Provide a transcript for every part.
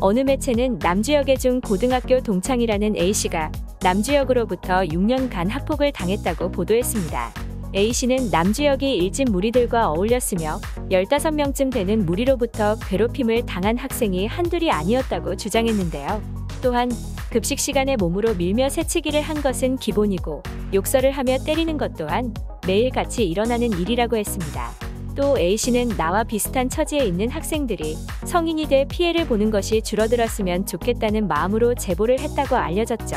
어느 매체는 남주역의 중 고등학교 동창이라는 A씨가 남주역으로부터 6년간 학폭을 당했다고 보도했습니다. A씨는 남주역이 일진 무리들과 어울렸으며 15명쯤 되는 무리로부터 괴롭힘을 당한 학생이 한둘이 아니었다고 주장했는데요. 또한 급식 시간에 몸으로 밀며 새치기를 한 것은 기본이고 욕설을 하며 때리는 것 또한 매일 같이 일어나는 일이라고 했습니다. 또 A씨는 나와 비슷한 처지에 있는 학생들이 성인이 돼 피해를 보는 것이 줄어들었으면 좋겠다는 마음으로 제보를 했다고 알려졌죠.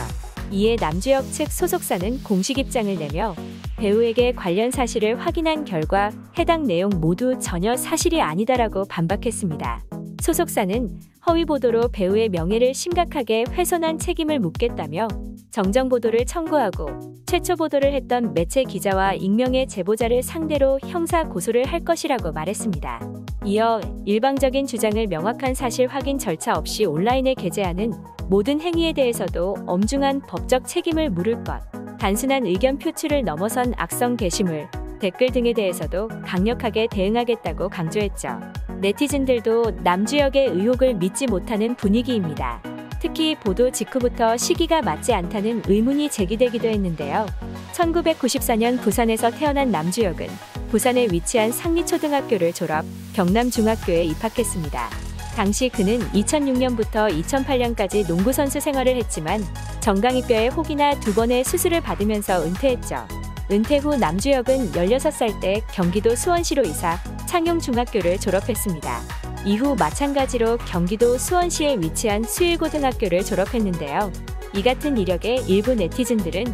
이에 남주역 측 소속사는 공식 입장을 내며 배우에게 관련 사실을 확인한 결과 해당 내용 모두 전혀 사실이 아니다라고 반박했습니다. 소속사는 허위 보도로 배우의 명예를 심각하게 훼손한 책임을 묻겠다며 정정 보도를 청구하고 최초 보도를 했던 매체 기자와 익명의 제보자를 상대로 형사 고소를 할 것이라고 말했습니다. 이어 일방적인 주장을 명확한 사실 확인 절차 없이 온라인에 게재하는 모든 행위에 대해서도 엄중한 법적 책임을 물을 것, 단순한 의견 표출을 넘어선 악성 게시물, 댓글 등에 대해서도 강력하게 대응하겠다고 강조했죠. 네티즌들도 남주역의 의혹을 믿지 못하는 분위기입니다. 특히 보도 직후부터 시기가 맞지 않다는 의문이 제기되기도 했는데요. 1994년 부산에서 태어난 남주역은 부산에 위치한 상리초등학교를 졸업, 경남중학교에 입학했습니다. 당시 그는 2006년부터 2008년까지 농구 선수 생활을 했지만 정강이뼈에 혹이나 두 번의 수술을 받으면서 은퇴했죠. 은퇴 후 남주역은 16살 때 경기도 수원시로 이사 창용중학교를 졸업했습니다. 이후 마찬가지로 경기도 수원시에 위치한 수일고등학교를 졸업했는데요. 이 같은 이력에 일부 네티즌들은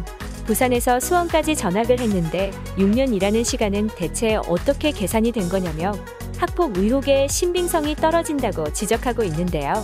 부산에서 수원까지 전학을 했는데 6년이라는 시간은 대체 어떻게 계산이 된 거냐며 학폭 의혹의 신빙성이 떨어진다고 지적하고 있는데요.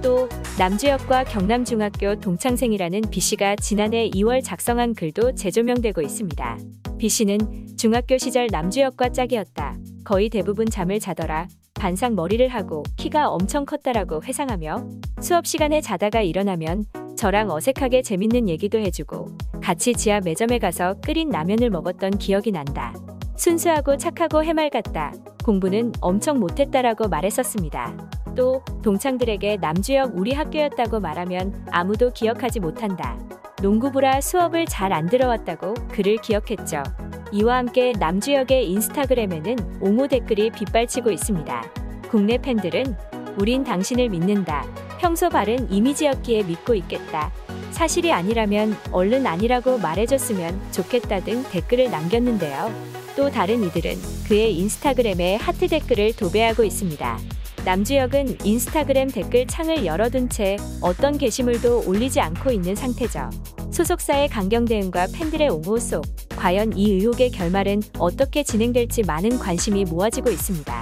또 남주역과 경남중학교 동창생이라는 B씨가 지난해 2월 작성한 글도 재조명되고 있습니다. B씨는 중학교 시절 남주역과 짝이었다. 거의 대부분 잠을 자더라. 반상 머리를 하고 키가 엄청 컸다라고 회상하며 수업 시간에 자다가 일어나면 저랑 어색하게 재밌는 얘기도 해주고 같이 지하 매점에 가서 끓인 라면을 먹었던 기억이 난다. 순수하고 착하고 해맑았다. 공부는 엄청 못했다라고 말했었습니다. 또 동창들에게 남주역 우리 학교였다고 말하면 아무도 기억하지 못한다. 농구부라 수업을 잘 안 들어왔다고 글을 기억했죠. 이와 함께 남주역의 인스타그램에는 옹호 댓글이 빗발치고 있습니다. 국내 팬들은 우린 당신을 믿는다. 평소 바른 이미지였기에 믿고 있겠다. 사실이 아니라면 얼른 아니라고 말해줬으면 좋겠다 등 댓글을 남겼는데요. 또 다른 이들은 그의 인스타그램에 하트 댓글을 도배하고 있습니다. 남주역은 인스타그램 댓글 창을 열어둔 채 어떤 게시물도 올리지 않고 있는 상태죠. 소속사의 강경 대응과 팬들의 옹호 속 과연 이 의혹의 결말은 어떻게 진행될지 많은 관심이 모아지고 있습니다.